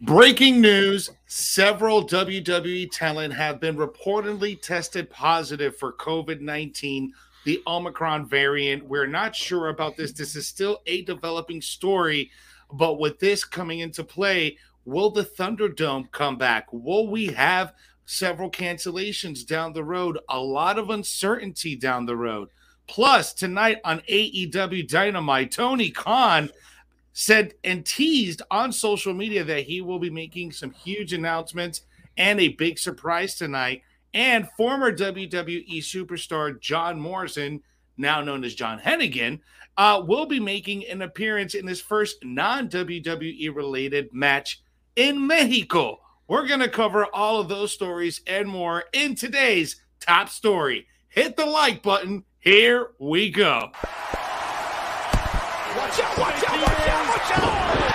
Breaking news several WWE talent have been reportedly tested positive for COVID 19, the Omicron variant. We're not sure about this. This is still a developing story, but with this coming into play, will the Thunderdome come back? Will we have several cancellations down the road? A lot of uncertainty down the road. Plus, tonight on AEW Dynamite, Tony Khan said and teased on social media that he will be making some huge announcements and a big surprise tonight. And former WWE superstar John Morrison, now known as John Hennigan, uh, will be making an appearance in his first non WWE related match in Mexico. We're going to cover all of those stories and more in today's top story. Hit the like button. Here we go. Watch out, watch out, watch out, watch out!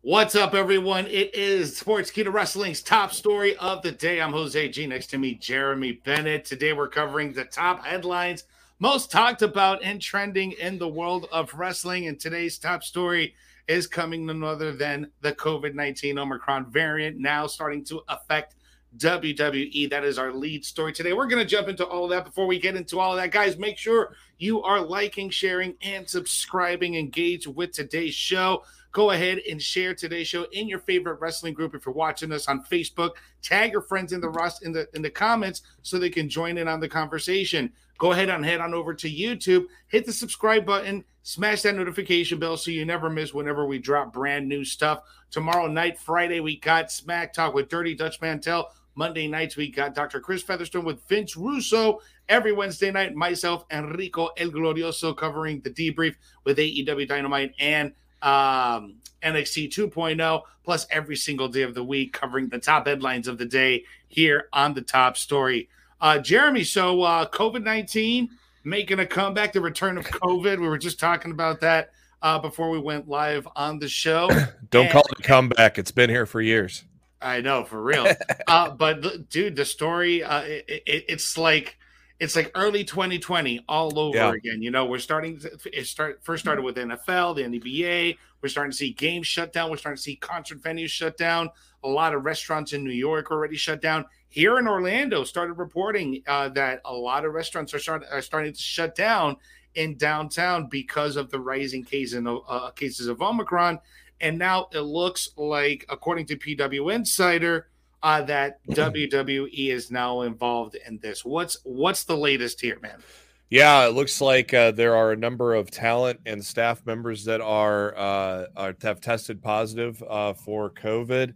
What's up, everyone? It is Sportskeeda Wrestling's top story of the day. I'm Jose G. Next to me, Jeremy Bennett. Today, we're covering the top headlines most talked about and trending in the world of wrestling. And today's top story is coming none other than the COVID 19 Omicron variant now starting to affect WWE. That is our lead story today. We're going to jump into all of that before we get into all of that. Guys, make sure you are liking, sharing, and subscribing. Engage with today's show. Go ahead and share today's show in your favorite wrestling group. If you're watching us on Facebook, tag your friends in the rust in the in the comments so they can join in on the conversation. Go ahead and head on over to YouTube, hit the subscribe button, smash that notification bell so you never miss whenever we drop brand new stuff. Tomorrow night, Friday, we got Smack Talk with Dirty Dutch Mantell. Monday nights, we got Dr. Chris Featherstone with Vince Russo. Every Wednesday night, myself, Enrico El Glorioso, covering the debrief with AEW Dynamite and um, NXT 2.0, plus every single day of the week, covering the top headlines of the day here on the top story. Uh, Jeremy, so uh, COVID 19 making a comeback, the return of COVID. We were just talking about that uh, before we went live on the show. Don't and, call it a comeback. It's been here for years. I know for real. uh, but dude, the story uh, it, it, it's like it's like early 2020 all over yeah. again. You know, we're starting to, it start first started with NFL, the NBA. We're starting to see games shut down. We're starting to see concert venues shut down. A lot of restaurants in New York already shut down. Here in Orlando, started reporting uh, that a lot of restaurants are, start, are starting to shut down in downtown because of the rising case in, uh, cases of Omicron. And now it looks like, according to PW Insider, uh, that WWE is now involved in this. What's what's the latest here, man? Yeah, it looks like uh, there are a number of talent and staff members that are, uh, are have tested positive uh, for COVID.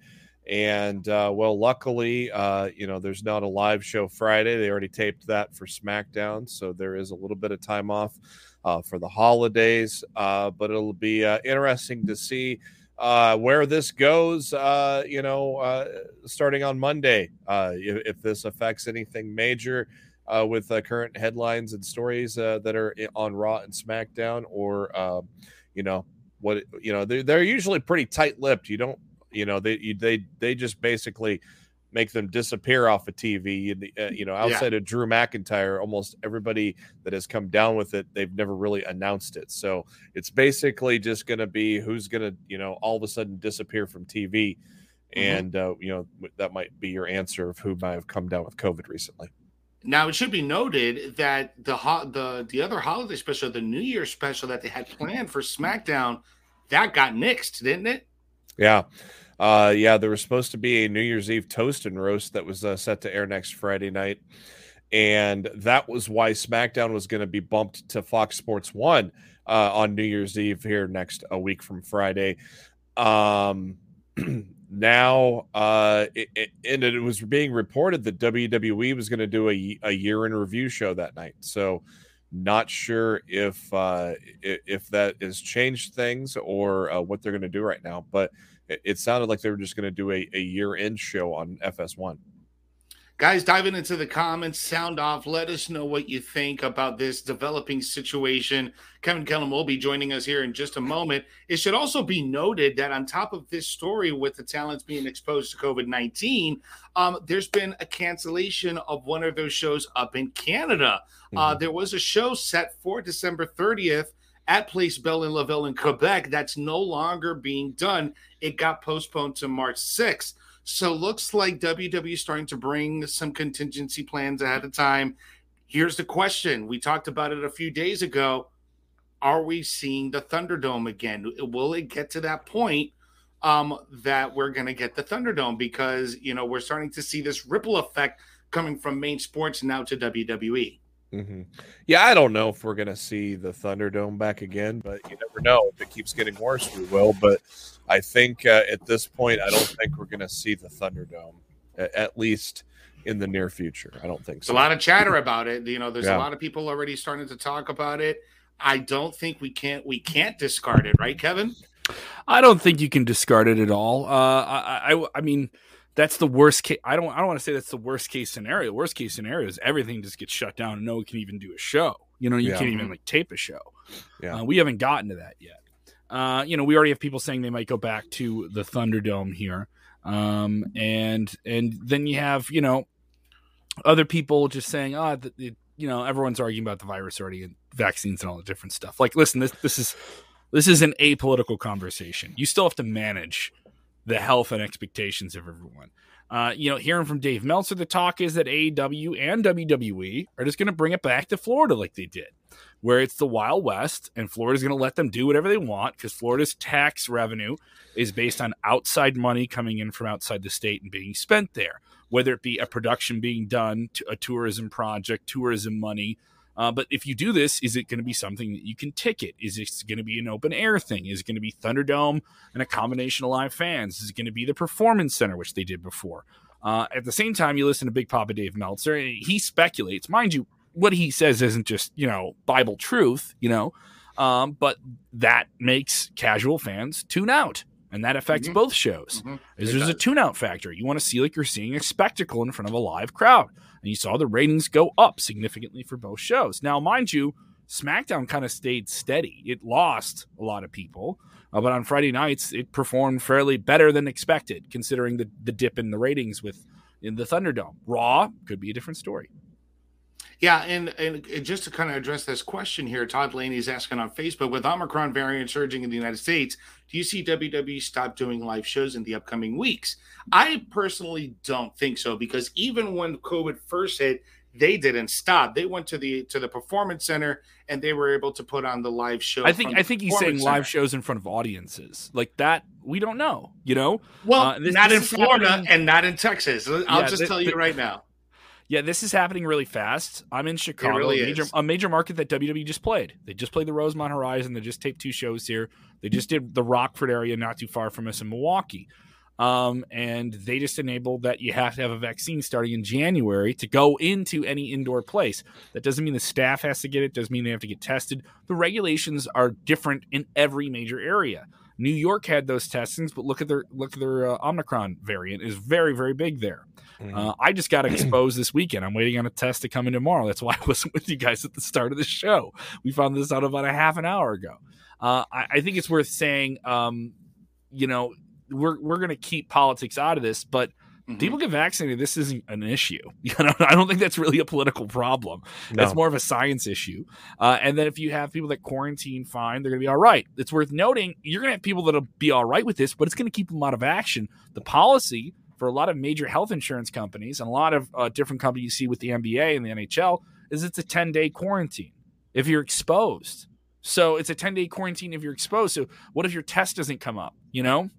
And uh, well, luckily, uh, you know, there's not a live show Friday. They already taped that for SmackDown, so there is a little bit of time off uh, for the holidays. Uh, but it'll be uh, interesting to see uh, where this goes. Uh, you know, uh, starting on Monday, uh, if, if, this affects anything major. with the current headlines and stories that are on Raw and SmackDown, or um, you know what you know, they're, they're usually pretty tight-lipped. You don't you know, they they they just basically make them disappear off of TV. Uh, you know, outside yeah. of Drew McIntyre, almost everybody that has come down with it, they've never really announced it. So it's basically just going to be who's going to, you know, all of a sudden disappear from TV. Mm-hmm. And, uh, you know, that might be your answer of who might have come down with COVID recently. Now it should be noted that the ho- the the other holiday special, the New Year special that they had planned for SmackDown, that got nixed, didn't it? Yeah. Uh, yeah, there was supposed to be a New Year's Eve toast and roast that was uh, set to air next Friday night. And that was why SmackDown was going to be bumped to Fox Sports 1 uh, on New Year's Eve here next a week from Friday. Um, now, uh, it, it, and it was being reported that WWE was going to do a, a year in review show that night. So, not sure if uh, if that has changed things or uh, what they're going to do right now, but it, it sounded like they were just going to do a, a year end show on FS1. Guys, diving into the comments, sound off. Let us know what you think about this developing situation. Kevin Kellum will be joining us here in just a moment. It should also be noted that on top of this story with the talents being exposed to COVID 19, um, there's been a cancellation of one of those shows up in Canada. Uh, mm-hmm. Uh, there was a show set for December 30th at Place Bell in Laval in Quebec. That's no longer being done. It got postponed to March 6th. So looks like WWE is starting to bring some contingency plans ahead of time. Here's the question. We talked about it a few days ago. Are we seeing the Thunderdome again? Will it get to that point um, that we're going to get the Thunderdome? Because, you know, we're starting to see this ripple effect coming from main sports now to WWE. Mm-hmm. Yeah, I don't know if we're going to see the Thunderdome back again, but you never know. If it keeps getting worse, we will. But I think uh, at this point, I don't think we're going to see the Thunderdome, at least in the near future. I don't think so. There's a lot of chatter about it. You know, there's yeah. a lot of people already starting to talk about it. I don't think we can't we can't discard it, right, Kevin? I don't think you can discard it at all. Uh, I, I, I mean, that's the worst case. I don't I don't want to say that's the worst case scenario. Worst case scenario is everything just gets shut down and no one can even do a show. You know, you yeah. can't even like tape a show. Yeah. Uh, we haven't gotten to that yet. Uh, you know, we already have people saying they might go back to the Thunderdome here. Um, and and then you have, you know, other people just saying, oh, the, the, you know, everyone's arguing about the virus already and vaccines and all the different stuff. Like, listen, this this is this is an apolitical conversation. You still have to manage the health and expectations of everyone. Uh, you know, hearing from Dave Meltzer, the talk is that AEW and WWE are just going to bring it back to Florida like they did, where it's the Wild West, and Florida's going to let them do whatever they want because Florida's tax revenue is based on outside money coming in from outside the state and being spent there, whether it be a production being done, a tourism project, tourism money, uh, but if you do this, is it going to be something that you can ticket? Is it going to be an open air thing? Is it going to be Thunderdome and a combination of live fans? Is it going to be the Performance Center, which they did before? Uh, at the same time, you listen to Big Papa Dave Meltzer, he speculates. Mind you, what he says isn't just, you know, Bible truth, you know, um, but that makes casual fans tune out. And that affects mm-hmm. both shows. Mm-hmm. Is there's does. a tune out factor. You want to see like you're seeing a spectacle in front of a live crowd and you saw the ratings go up significantly for both shows. Now, mind you, SmackDown kind of stayed steady. It lost a lot of people, uh, but on Friday nights it performed fairly better than expected, considering the the dip in the ratings with in the Thunderdome. Raw could be a different story. Yeah, and, and just to kind of address this question here, Todd Laney is asking on Facebook with Omicron variant surging in the United States, do you see WWE stop doing live shows in the upcoming weeks? I personally don't think so because even when COVID first hit, they didn't stop. They went to the to the performance center and they were able to put on the live show. I think I think he's saying center. live shows in front of audiences like that. We don't know, you know. Well, uh, this, not this in Florida happening. and not in Texas. I'll yeah, just tell you right now. Yeah, this is happening really fast. I'm in Chicago, really a, major, a major market that WWE just played. They just played the Rosemont Horizon. They just taped two shows here. They just did the Rockford area, not too far from us in Milwaukee. Um, and they just enabled that you have to have a vaccine starting in January to go into any indoor place. That doesn't mean the staff has to get it. Doesn't mean they have to get tested. The regulations are different in every major area. New York had those testings, but look at their look at their uh, Omicron variant is very very big there. Mm-hmm. Uh, I just got exposed this weekend. I'm waiting on a test to come in tomorrow. That's why I wasn't with you guys at the start of the show. We found this out about a half an hour ago. Uh, I, I, think it's worth saying, um, you know, we're we're going to keep politics out of this, but mm-hmm. people get vaccinated. This isn't an issue. You know, I don't think that's really a political problem. No. That's more of a science issue. Uh, and then if you have people that quarantine fine, they're going to be all right. It's worth noting you're going to have people that'll be all right with this, but it's going to keep them out of action. The policy for a lot of major health insurance companies and a lot of uh, different companies you see with the NBA and the NHL is it's a 10 day quarantine if you're exposed. So it's a 10 day quarantine if you're exposed. So what if your test doesn't come up? You know,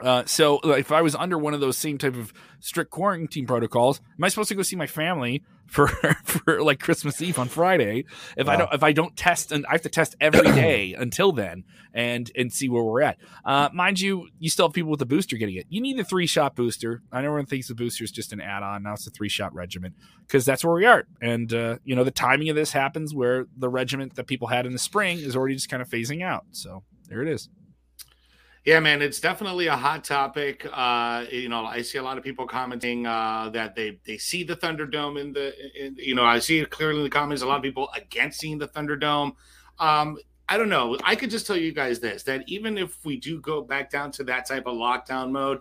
uh, so if I was under one of those same type of strict quarantine protocols, am I supposed to go see my family for for like Christmas Eve on Friday? If wow. I don't if I don't test and I have to test every day until then and and see where we're at. Uh, mind you, you still have people with the booster getting it. You need the three shot booster. I know everyone thinks the booster is just an add on. Now it's a three shot regimen because that's where we are. And uh, you know the timing of this happens where the regiment that people had in the spring is already just kind of phasing out. So there it is. Yeah, man, it's definitely a hot topic. Uh, you know, I see a lot of people commenting uh, that they they see the Thunderdome in the, in, you know, I see it clearly in the comments. A lot of people against seeing the Thunderdome. Um, I don't know. I could just tell you guys this: that even if we do go back down to that type of lockdown mode,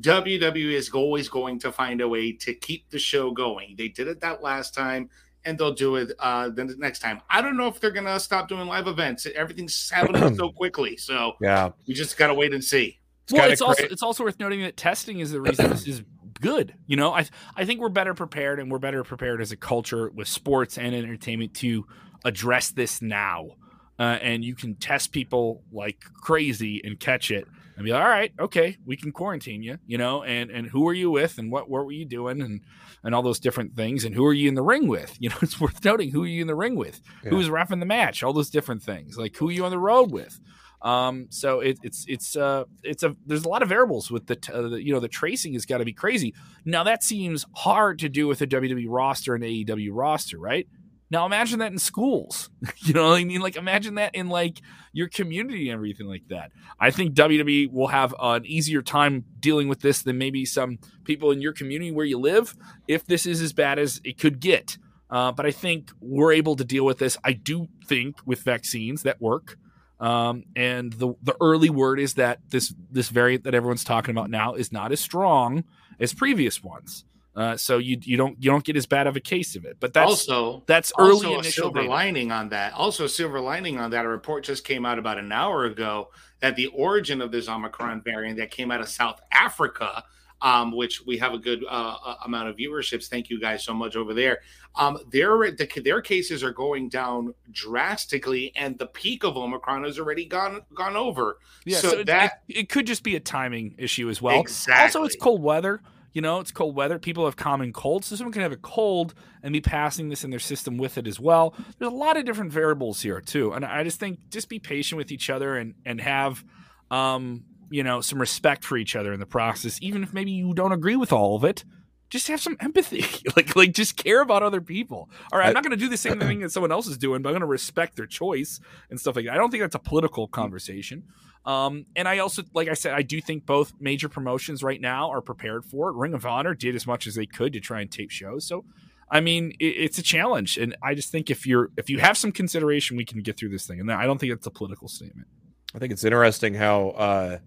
WWE is always going to find a way to keep the show going. They did it that last time. And they'll do it uh, the next time. I don't know if they're gonna stop doing live events. Everything's happening so quickly, so yeah, we just gotta wait and see. It's well, it's also it's also worth noting that testing is the reason this is good. You know, I I think we're better prepared, and we're better prepared as a culture with sports and entertainment to address this now. Uh, and you can test people like crazy and catch it and be like, all right, okay, we can quarantine you, you know, and and who are you with, and what what were you doing, and and all those different things, and who are you in the ring with? You know, it's worth noting who are you in the ring with, yeah. who's refing the match, all those different things, like who are you on the road with. Um, so it, it's it's uh it's a there's a lot of variables with the, t- uh, the you know the tracing has got to be crazy. Now that seems hard to do with a WWE roster and AEW roster, right? Now imagine that in schools. you know what I mean? Like imagine that in like your community and everything like that. I think WWE will have an easier time dealing with this than maybe some people in your community where you live if this is as bad as it could get. Uh, but I think we're able to deal with this. I do think with vaccines that work. Um, and the the early word is that this this variant that everyone's talking about now is not as strong as previous ones. Uh, so you you don't you don't get as bad of a case of it. But that's also that's early also initial silver data. lining on that. Also, a silver lining on that. A report just came out about an hour ago that the origin of this Omicron variant that came out of South Africa, um, which we have a good uh, uh amount of viewerships. Thank you guys so much over there. Um, their the, their cases are going down drastically, and the peak of Omicron has already gone gone over. Yeah, so, so that it, it, could just be a timing issue as well. Exactly. Also, it's cold weather. You know, it's cold weather. People have common colds, so someone can have a cold and be passing this in their system with it as well. There's a lot of different variables here too, and I just think just be patient with each other and and have, um, you know, some respect for each other in the process, even if maybe you don't agree with all of it. Just have some empathy. Like like just care about other people. All right i'm not going to do the same thing that someone else is doing but i'm going to respect their choice and stuff like that. I don't think that's a political conversation um, and i also like i said i do think both major promotions right now are prepared for it. Ring of honor did as much as they could to try and tape shows. So i mean it, it's a challenge. And i just think if you're if you have some consideration we can get through this thing. And i don't think it's a political statement. I think it's interesting how uh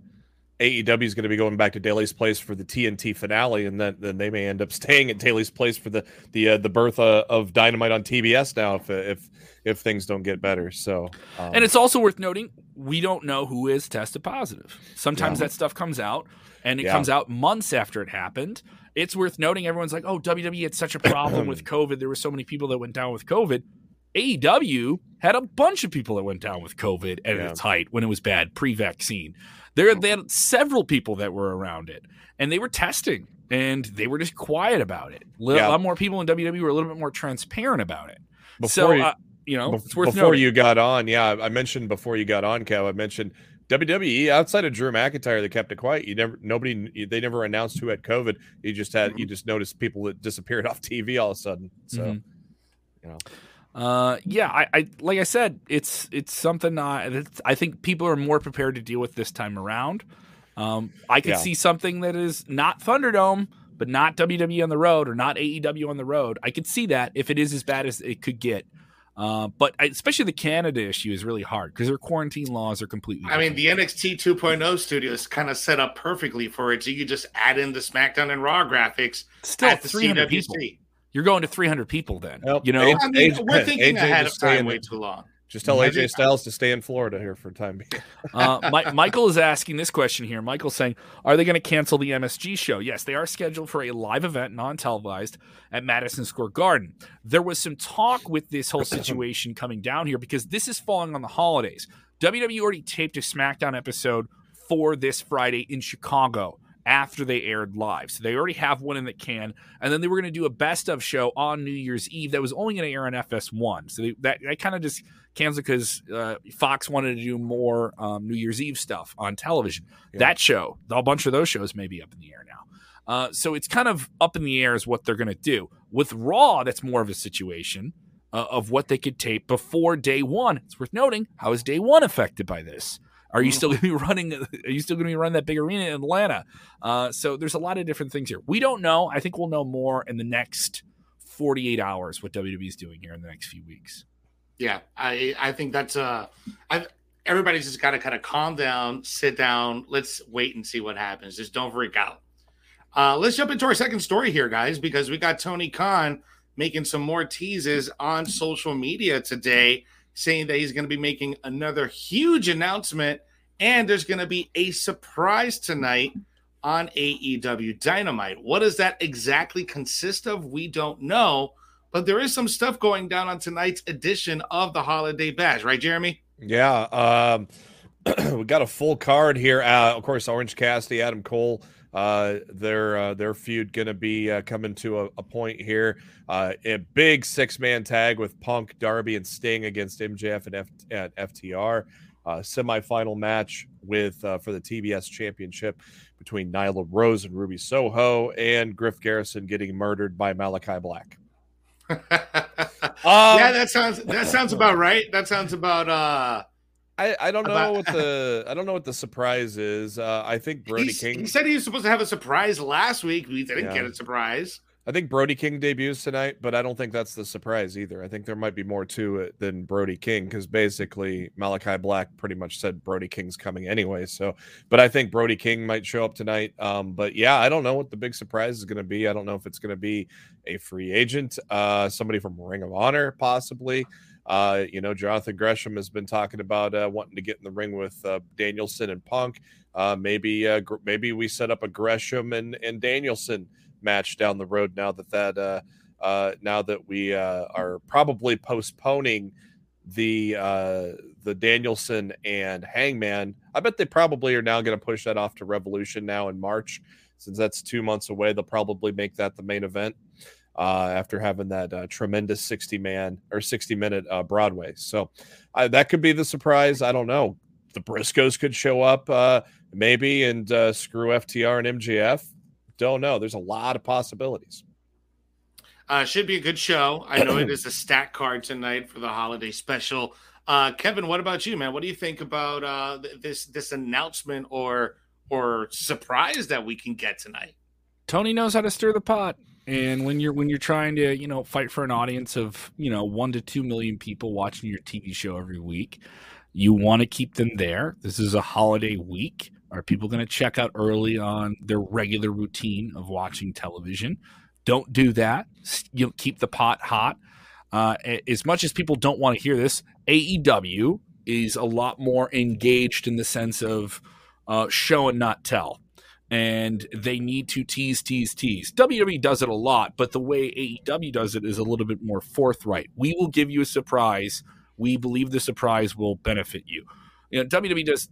AEW is going to be going back to Daily's Place for the TNT finale, and then, then they may end up staying at Daily's Place for the the uh, the birth uh, of Dynamite on TBS now if if if things don't get better. So, um, and it's also worth noting we don't know who is tested positive. Sometimes yeah. that stuff comes out, and it yeah. comes out months after it happened. It's worth noting everyone's like, "Oh, WWE had such a problem with COVID. There were so many people that went down with COVID." AEW had a bunch of people that went down with COVID at yeah. its height when it was bad pre-vaccine. There, they had several people that were around it, and they were testing, and they were just quiet about it. A yeah. lot more people in WWE were a little bit more transparent about it. Before so, you, uh, you know, it's worth before noting. you got on, yeah, I mentioned before you got on, Cal. I mentioned WWE outside of Drew McIntyre, they kept it quiet. You never, nobody, they never announced who had COVID. You just had, you just noticed people that disappeared off TV all of a sudden. So, mm-hmm. you know. Uh, yeah, I, I, like I said, it's it's something uh, I think people are more prepared to deal with this time around. Um, I could yeah. see something that is not Thunderdome, but not WWE on the road or not AEW on the road. I could see that if it is as bad as it could get. Uh, but I, especially the Canada issue is really hard because their quarantine laws are completely. I mean, the NXT 2.0 studio is kind of set up perfectly for it, so you could just add in the SmackDown and Raw graphics Still at the 300 CWC. People. You're going to 300 people then. Nope. You know, I mean, we're thinking AJ ahead of time way too long. Just tell AJ Styles to stay in Florida here for time being. uh, My, Michael is asking this question here. Michael's saying, "Are they going to cancel the MSG show?" Yes, they are scheduled for a live event, non-televised, at Madison Square Garden. There was some talk with this whole situation coming down here because this is falling on the holidays. WWE already taped a SmackDown episode for this Friday in Chicago after they aired live. So they already have one in the can. And then they were going to do a best of show on New Year's Eve that was only going to air on FS1. So they, that, that kind of just canceled because uh, Fox wanted to do more um, New Year's Eve stuff on television. Yeah. That show, a bunch of those shows may be up in the air now. Uh, so it's kind of up in the air as what they're going to do. With Raw, that's more of a situation uh, of what they could tape before day one. It's worth noting how is day one affected by this? Are you still going to be running? Are you still going to be running that big arena in Atlanta? Uh, so there's a lot of different things here. We don't know. I think we'll know more in the next 48 hours what WWE is doing here in the next few weeks. Yeah, I I think that's uh, I everybody's just got to kind of calm down, sit down. Let's wait and see what happens. Just don't freak out. Uh, let's jump into our second story here, guys, because we got Tony Khan making some more teases on social media today, saying that he's going to be making another huge announcement and there's going to be a surprise tonight on AEW Dynamite. What does that exactly consist of? We don't know, but there is some stuff going down on tonight's edition of the Holiday Bash, right, Jeremy? Yeah. Um, we got a full card here. Uh, of course, Orange Cassidy, Adam Cole. Uh, their uh, their feud going to be uh, coming to a, a point here. Uh, a big six man tag with Punk, Darby, and Sting against MJF and, F- and FTR. Uh, semifinal match with uh, for the TBS Championship between Nyla Rose and Ruby Soho, and Griff Garrison getting murdered by Malachi Black. um, yeah, that sounds that sounds about right. That sounds about uh I, I don't know about, what the I don't know what the surprise is. Uh, I think Brody King. He said he was supposed to have a surprise last week. We didn't yeah. get a surprise. I think Brody King debuts tonight, but I don't think that's the surprise either. I think there might be more to it than Brody King because basically Malachi Black pretty much said Brody King's coming anyway. So, but I think Brody King might show up tonight. Um, but yeah, I don't know what the big surprise is going to be. I don't know if it's going to be a free agent, uh, somebody from Ring of Honor, possibly. Uh, you know, Jonathan Gresham has been talking about uh, wanting to get in the ring with uh, Danielson and Punk. Uh, maybe, uh, maybe we set up a Gresham and and Danielson match down the road now that that uh, now that we are probably postponing the the Danielson and Hangman. I bet they probably are now going to push that off to Revolution now in March, since that's two months away. They'll probably make that the main event uh, after having that uh, tremendous sixty man or sixty minute uh, Broadway. So uh, that could be the surprise. I don't know. The Briscoes could show up uh, maybe and uh, screw FTR and MJF. don't know. There's a lot of possibilities. Uh, should be a good show. I know it is a stat card tonight for the holiday special. Uh, Kevin, what about you, man? What do you think about uh, this this announcement or or surprise that we can get tonight? Tony knows how to stir the pot, and when you're when you're trying to you know fight for an audience of you know one to two million people watching your TV show every week, you want to keep them there. This is a holiday week. Are people going to check out early on their regular routine of watching television? Don't do that. You know, keep the pot hot. Uh, as much as people don't want to hear this, AEW is a lot more engaged in the sense of uh, show and not tell. And they need to tease, tease, tease. WWE does it a lot, but the way AEW does it is a little bit more forthright. We will give you a surprise. We believe the surprise will benefit you. You know, WWE does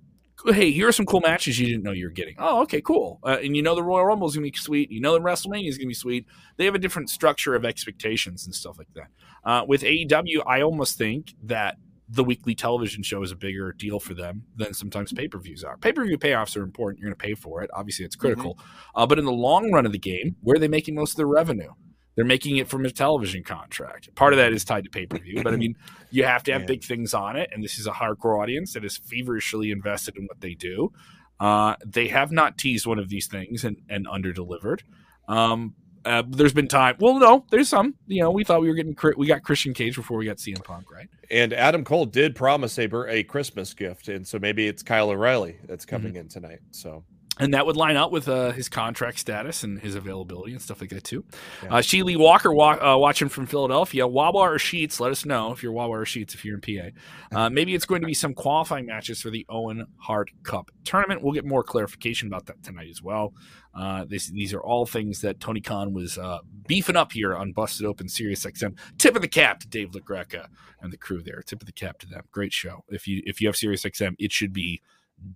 hey, here are some cool matches you didn't know you were getting. Oh, okay, cool. Uh, and you know the Royal Rumble is going to be sweet. You know the WrestleMania is going to be sweet. They have a different structure of expectations and stuff like that. Uh, with AEW, I almost think that the weekly television show is a bigger deal for them than sometimes pay per views are. Pay per view payoffs are important. You're going to pay for it. Obviously, it's critical. Mm-hmm. Uh, but in the long run of the game, where are they making most of their revenue? They're making it from a television contract. Part of that is tied to pay per view, but I mean, you have to have yeah. big things on it, and this is a hardcore audience that is feverishly invested in what they do. Uh, they have not teased one of these things and, and under delivered. Um, uh, there's been time. Well, no, there's some. You know, we thought we were getting we got Christian Cage before we got CM Punk, right? And Adam Cole did promise a a Christmas gift, and so maybe it's Kyle O'Reilly that's coming mm-hmm. in tonight. So and that would line up with uh, his contract status and his availability and stuff like that too. Yeah. Uh, Sheely Walker wa- uh, watching from Philadelphia. Wawa or Sheets? Let us know if you're Wawa or Sheets if you're in PA. Uh, maybe it's going to be some qualifying matches for the Owen Hart Cup tournament. We'll get more clarification about that tonight as well. Uh, this, these are all things that Tony Khan was uh, beefing up here on Busted Open Sirius XM. Tip of the cap to Dave LaGreca and the crew there. Tip of the cap to them. Great show. If you if you have Sirius XM, it should be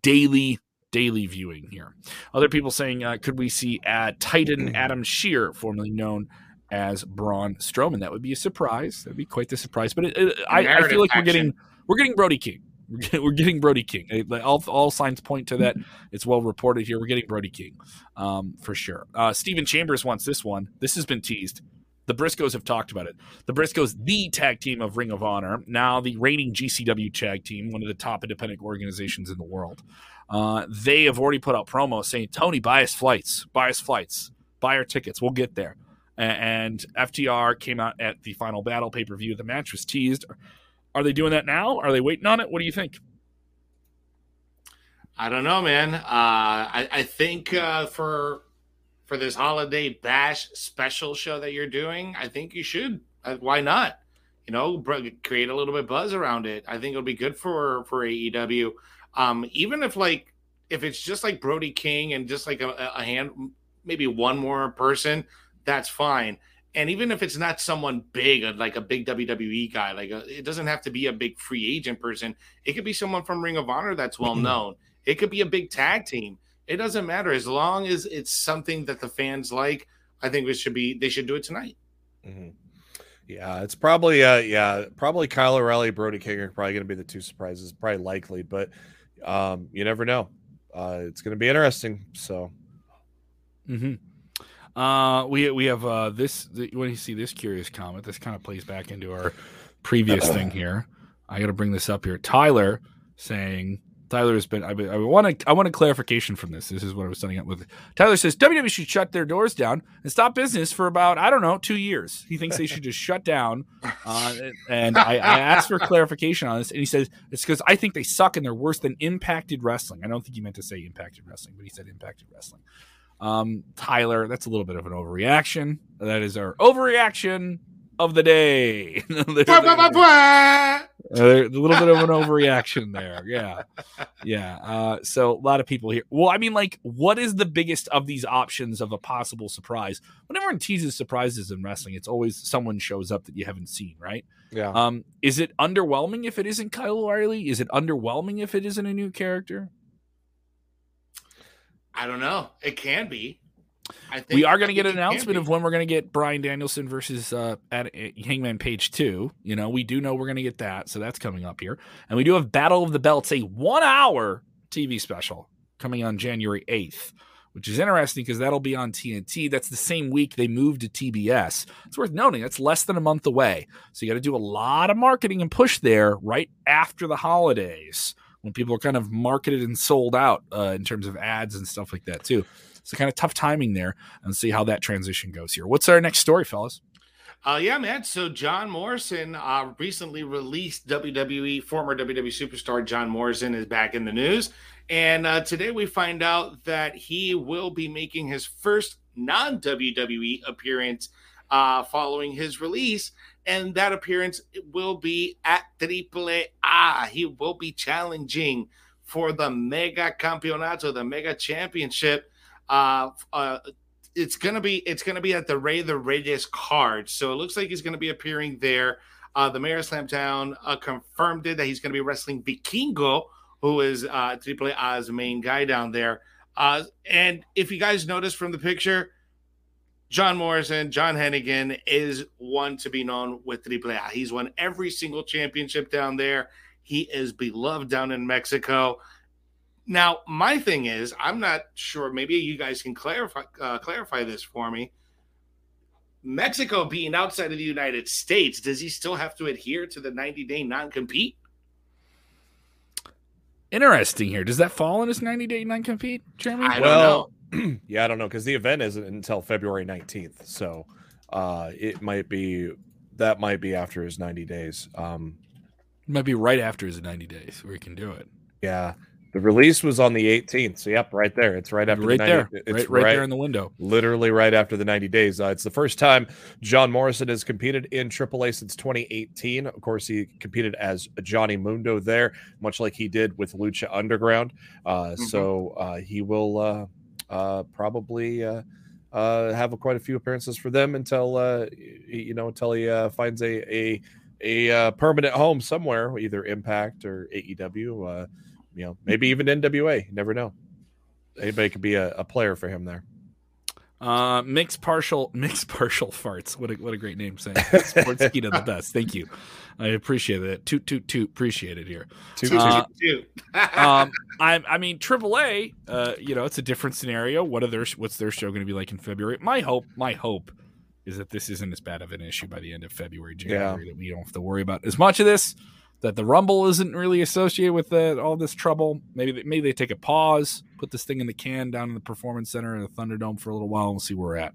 daily daily viewing here. Other people saying, uh, could we see uh, Titan mm. Adam Scherr, formerly known as Braun Strowman? That would be a surprise. That'd be quite the surprise. But it, it, I, I, feel like action. we're getting we're getting Brody King. We're getting Brody King. All, all signs point to that. It's well reported here. We're getting Brody King um, for sure. Uh, Stephen Chambers wants this one. This has been teased. The Briscoes have talked about it. The Briscoes, the tag team of Ring of Honor, now the reigning GCW tag team, one of the top independent organizations in the world. Uh, they have already put out promos saying, Tony, buy us flights, buy us flights, buy our tickets. We'll get there. And FTR came out at the final battle pay per view. The match was teased. Are they doing that now? Are they waiting on it? What do you think? I don't know, man. Uh, I, I, think uh, for for this holiday bash special show that you're doing, I think you should. Uh, why not? You know, create a little bit buzz around it. I think it'll be good for for AEW. Um, even if like if it's just like Brody King and just like a, a hand, maybe one more person, that's fine. And even if it's not someone big, uh, like a big WWE guy, like a, uh, it doesn't have to be a big free agent person. It could be someone from Ring of Honor that's well known. it could be a big tag team. It doesn't matter as long as it's something that the fans like. I think we should be. They should do it tonight. Mm-hmm. Yeah, it's probably uh yeah probably Kyle O'Reilly, Brody King are probably going to be the two surprises, probably likely, but um you never know. Uh It's going to be interesting. So. mm-hmm. Uh, we we have uh this. The, when you see this curious comment, this kind of plays back into our previous thing here. I got to bring this up here. Tyler saying Tyler has been. I, I want to. I want a clarification from this. This is what I was setting up with. Tyler says WWE should shut their doors down and stop business for about I don't know two years. He thinks they should just shut down. Uh, and I, I, asked for clarification on this, and he says it's because I think they suck and they're worse than Impacted Wrestling. I don't think he meant to say Impacted Wrestling, but he said Impacted Wrestling. Um, Tyler, that's a little bit of an overreaction. That is our overreaction of the day. a little bit of an overreaction there. Yeah. Yeah. Uh, so a lot of people here. Well, I mean, like, what is the biggest of these options of a possible surprise? Whenever one teases surprises in wrestling, it's always someone shows up that you haven't seen, right? Yeah. Um, is it underwhelming if it isn't Kyle O'Reilly? Is it underwhelming if it isn't a new character? I don't know. It can be we are going to get an announcement of when we're going to get Bryan Danielson versus uh, at, at Hangman Page two. You know, we do know we're going to get that, so that's coming up here, and we do have Battle of the Belts, a one hour TV special coming on January eighth. Which is interesting because that'll be on TNT. That's the same week they moved to TBS. It's worth noting that's less than a month away. So you got to do a lot of marketing and push there right after the holidays when people are kind of marketed and sold out uh, in terms of ads and stuff like that too. So kind of tough timing there and see how that transition goes here. What's our next story, fellas? Uh, yeah, man. So John Morrison uh, recently released WWE former WWE superstar John Morrison is back in the news, and uh, today we find out that he will be making his first non WWE appearance uh, following his release, and that appearance will be at Triple A. He will be challenging for the Mega Campeonato, the Mega Championship uh, uh, it's gonna be it's gonna be at the Rey de Reyes card, so it looks like he's gonna be appearing there. Uh, the mayor of Slamtown uh, confirmed it that he's gonna be wrestling Vikingo, who is uh, Triple A's main guy down there. Uh, and if you guys notice from the picture, John Morrison, John Hennigan is one to be known with AAA. He's won every single championship down there. He is beloved down in Mexico. Now, my thing is, I'm not sure. Maybe you guys can clarify uh, clarify this for me. Mexico being outside of the United States, does he still have to adhere to the 90 day non compete? Interesting here. Does that fall in his 90 day non compete, Jeremy? I well, know. yeah, I don't know because the event isn't until February 19th. So uh, it might be that might be after his 90 days. Um, it might be right after his 90 days where he can do it. Yeah. The release was on the 18th. So, yep, right there. It's right after right the 90, there. It's right, right, right, there in the window. Literally right after the 90 days. Uh, it's the first time John Morrison has competed in AAA since 2018. Of course, he competed as Johnny Mundo there, much like he did with Lucha Underground. Uh, mm-hmm. So, uh, he will uh, uh, probably. Uh, uh, have a, quite a few appearances for them until uh, you know until he uh, finds a a a uh, permanent home somewhere, either Impact or AEW. You know, maybe even NWA. You never know. Anybody could be a, a player for him there. Uh, mixed partial, mixed partial farts. What a what a great name saying. Sportskeeda the best. Thank you. I appreciate it. Toot toot toot. Appreciate it here. Toot uh, toot toot. um, I I mean AAA. Uh, you know, it's a different scenario. What are their what's their show going to be like in February? My hope, my hope, is that this isn't as bad of an issue by the end of February, January. Yeah. That we don't have to worry about as much of this that the Rumble isn't really associated with the, all this trouble. Maybe they, maybe they take a pause, put this thing in the can down in the Performance Center in the Thunderdome for a little while, and we'll see where we're at.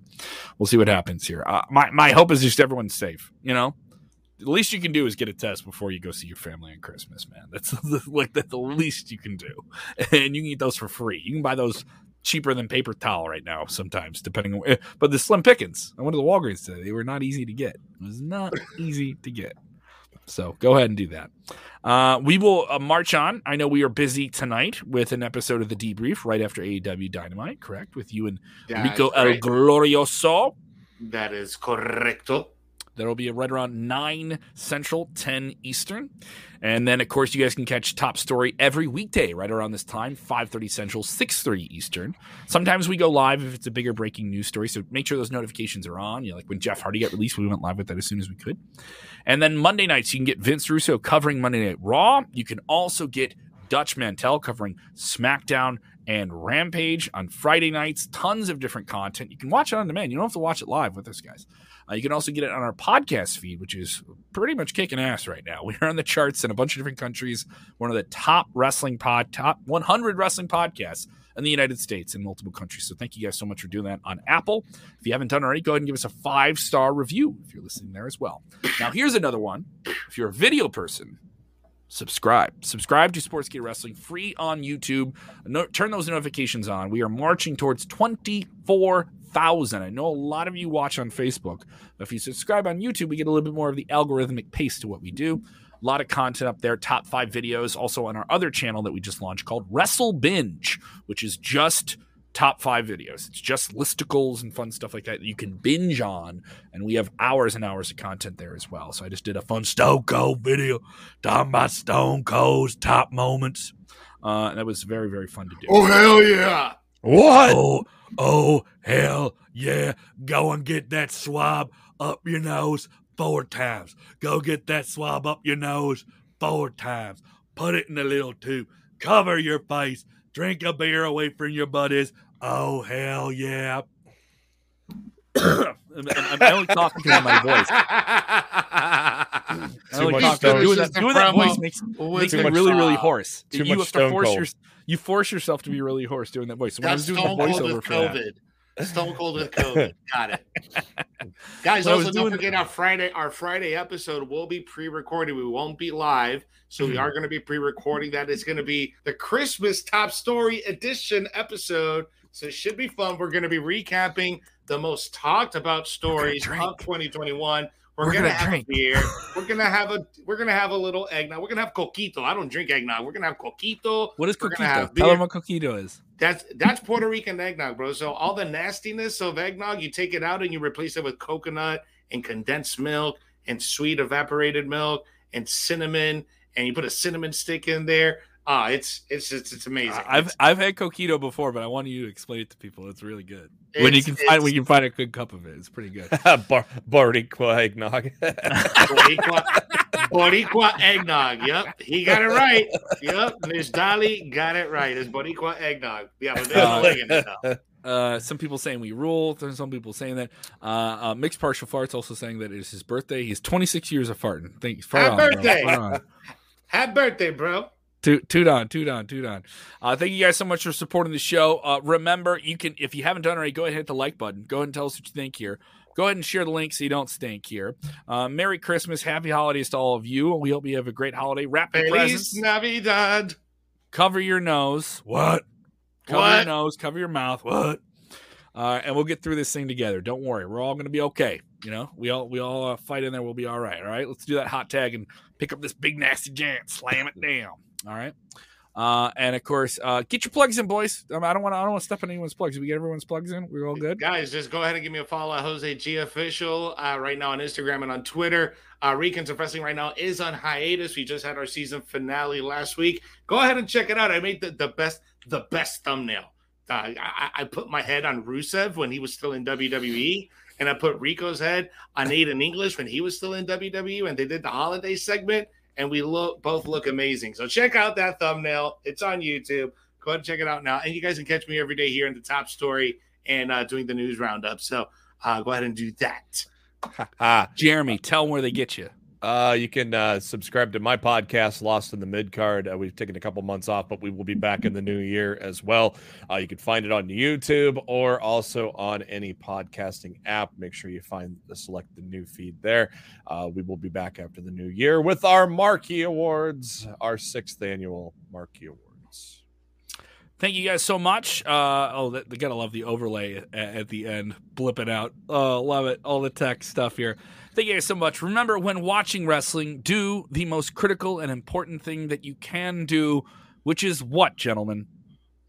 We'll see what happens here. Uh, my my hope is just everyone's safe. You know, the least you can do is get a test before you go see your family on Christmas, man. That's the, like that's the least you can do, and you can eat those for free. You can buy those cheaper than paper towel right now sometimes, depending on. But the Slim Pickens, I went to the Walgreens today. They were not easy to get. It was not easy to get. So go ahead and do that. Uh, we will uh, march on. I know we are busy tonight with an episode of the debrief right after AEW Dynamite, correct? With you and Rico El Glorioso. That is correcto. That'll be right around 9 Central, 10 Eastern. And then, of course, you guys can catch Top Story every weekday right around this time, 5.30 Central, 6.30 Eastern. Sometimes we go live if it's a bigger breaking news story, so make sure those notifications are on. You know, like when Jeff Hardy got released, we went live with that as soon as we could. And then Monday nights, you can get Vince Russo covering Monday Night Raw. You can also get Dutch Mantell covering SmackDown and Rampage on Friday nights. Tons of different content. You can watch it on demand. You don't have to watch it live with us guys. Uh, you can also get it on our podcast feed, which is pretty much kicking ass right now. We are on the charts in a bunch of different countries. One of the top wrestling pod, top 100 wrestling podcasts in the United States in multiple countries. So thank you guys so much for doing that on Apple. If you haven't done already, go ahead and give us a five star review if you're listening there as well. Now, here's another one. If you're a video person, subscribe. Subscribe to Sportskeeda Wrestling free on YouTube. No, turn those notifications on. We are marching towards 24 thousand. I know a lot of you watch on Facebook. But if you subscribe on YouTube, we get a little bit more of the algorithmic pace to what we do. A lot of content up there, top five videos. Also on our other channel that we just launched called Wrestle Binge, which is just top five videos. It's just listicles and fun stuff like that, that you can binge on. And we have hours and hours of content there as well. So I just did a fun Stone Cold video talking about Stone Cold's top moments. Uh, and that was very, very fun to do. Oh, hell yeah. What? Oh, oh, hell yeah. Go and get that swab up your nose four times. Go get that swab up your nose four times. Put it in a little tube. Cover your face. Drink a beer away from your buddies. Oh, hell yeah. I'm, only talking to my voice. Too much doing that, doing that voice makes, makes me really, really hoarse. Too you much stone force cold. Your, you force yourself to be really hoarse doing that voice. So when That's I was doing the voiceover for COVID. That, Stone Cold with COVID. Got it. Guys, also don't doing... forget our Friday, our Friday episode will be pre-recorded. We won't be live. So mm-hmm. we are going to be pre-recording that. It's going to be the Christmas top story edition episode. So it should be fun. We're going to be recapping the most talked about stories of 2021. We're, we're gonna, gonna, have drink. a beer. We're gonna have a we're gonna have a little eggnog. We're gonna have coquito. I don't drink eggnog. We're gonna have coquito. What is coquito? Tell them what coquito is. That's that's Puerto Rican eggnog, bro. So all the nastiness of eggnog, you take it out and you replace it with coconut and condensed milk and sweet evaporated milk and cinnamon, and you put a cinnamon stick in there. Ah, oh, it's it's it's, it's amazing. I've it's, I've had coquito before, but I want you to explain it to people. It's really good. It's, when you can find when you can find a good cup of it, it's pretty good. Bar- Boricua eggnog. Boricua, Boricua eggnog. Yep, he got it right. Yep, Miss Dolly got it right. It's Boricua eggnog. Yeah, but they're uh, it now. Uh, some people saying we rule. There's some people saying that. Uh, uh, Mixed partial farts also saying that it is his birthday. He's 26 years of farting. Thanks. Happy birthday. Happy birthday, bro. Toot, toot on, toot on, toot on. Uh, thank you guys so much for supporting the show. Uh, remember, you can if you haven't done already, go ahead and hit the like button. Go ahead and tell us what you think here. Go ahead and share the link so you don't stink here. Uh, Merry Christmas, Happy Holidays to all of you. We hope you have a great holiday. Wrap your presents. Navidad. Cover your nose. What? Cover what? your nose. Cover your mouth. What? Uh, and we'll get through this thing together. Don't worry, we're all going to be okay. You know, we all we all uh, fight in there. We'll be all right. All right, let's do that hot tag and pick up this big nasty giant, slam it down. All right. Uh, and of course, uh, get your plugs in, boys. I, I don't want to. I don't want to step on anyone's plugs. we get everyone's plugs in? We're all good, guys. Just go ahead and give me a follow at Jose G official uh, right now on Instagram and on Twitter. Uh, Recons of Wrestling right now is on hiatus. We just had our season finale last week. Go ahead and check it out. I made the, the best the best thumbnail. Uh, I, I put my head on Rusev when he was still in WWE, and I put Rico's head on Aiden English when he was still in WWE, and they did the holiday segment and we look both look amazing. So check out that thumbnail. It's on YouTube. Go ahead and check it out now. And you guys can catch me every day here in the top story and uh, doing the news roundup. So uh, go ahead and do that. Jeremy, tell them where they get you. Uh, you can uh, subscribe to my podcast, Lost in the Midcard. Uh, we've taken a couple months off, but we will be back in the new year as well. Uh, you can find it on YouTube or also on any podcasting app. Make sure you find the select the new feed there. Uh, we will be back after the new year with our Marquee Awards, our sixth annual Marquee Awards. Thank you guys so much. Uh, oh, they, they gotta love the overlay at, at the end, blipping out. Oh, love it. All the tech stuff here. Thank you guys so much. Remember, when watching wrestling, do the most critical and important thing that you can do, which is what, gentlemen?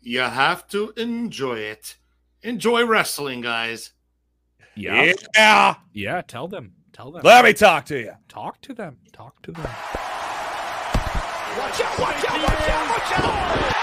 You have to enjoy it. Enjoy wrestling, guys. Yeah. Yeah. Yeah. Tell them. Tell them. Let me talk to you. Talk to them. Talk to them. Watch out! Watch out! Watch out! Watch out!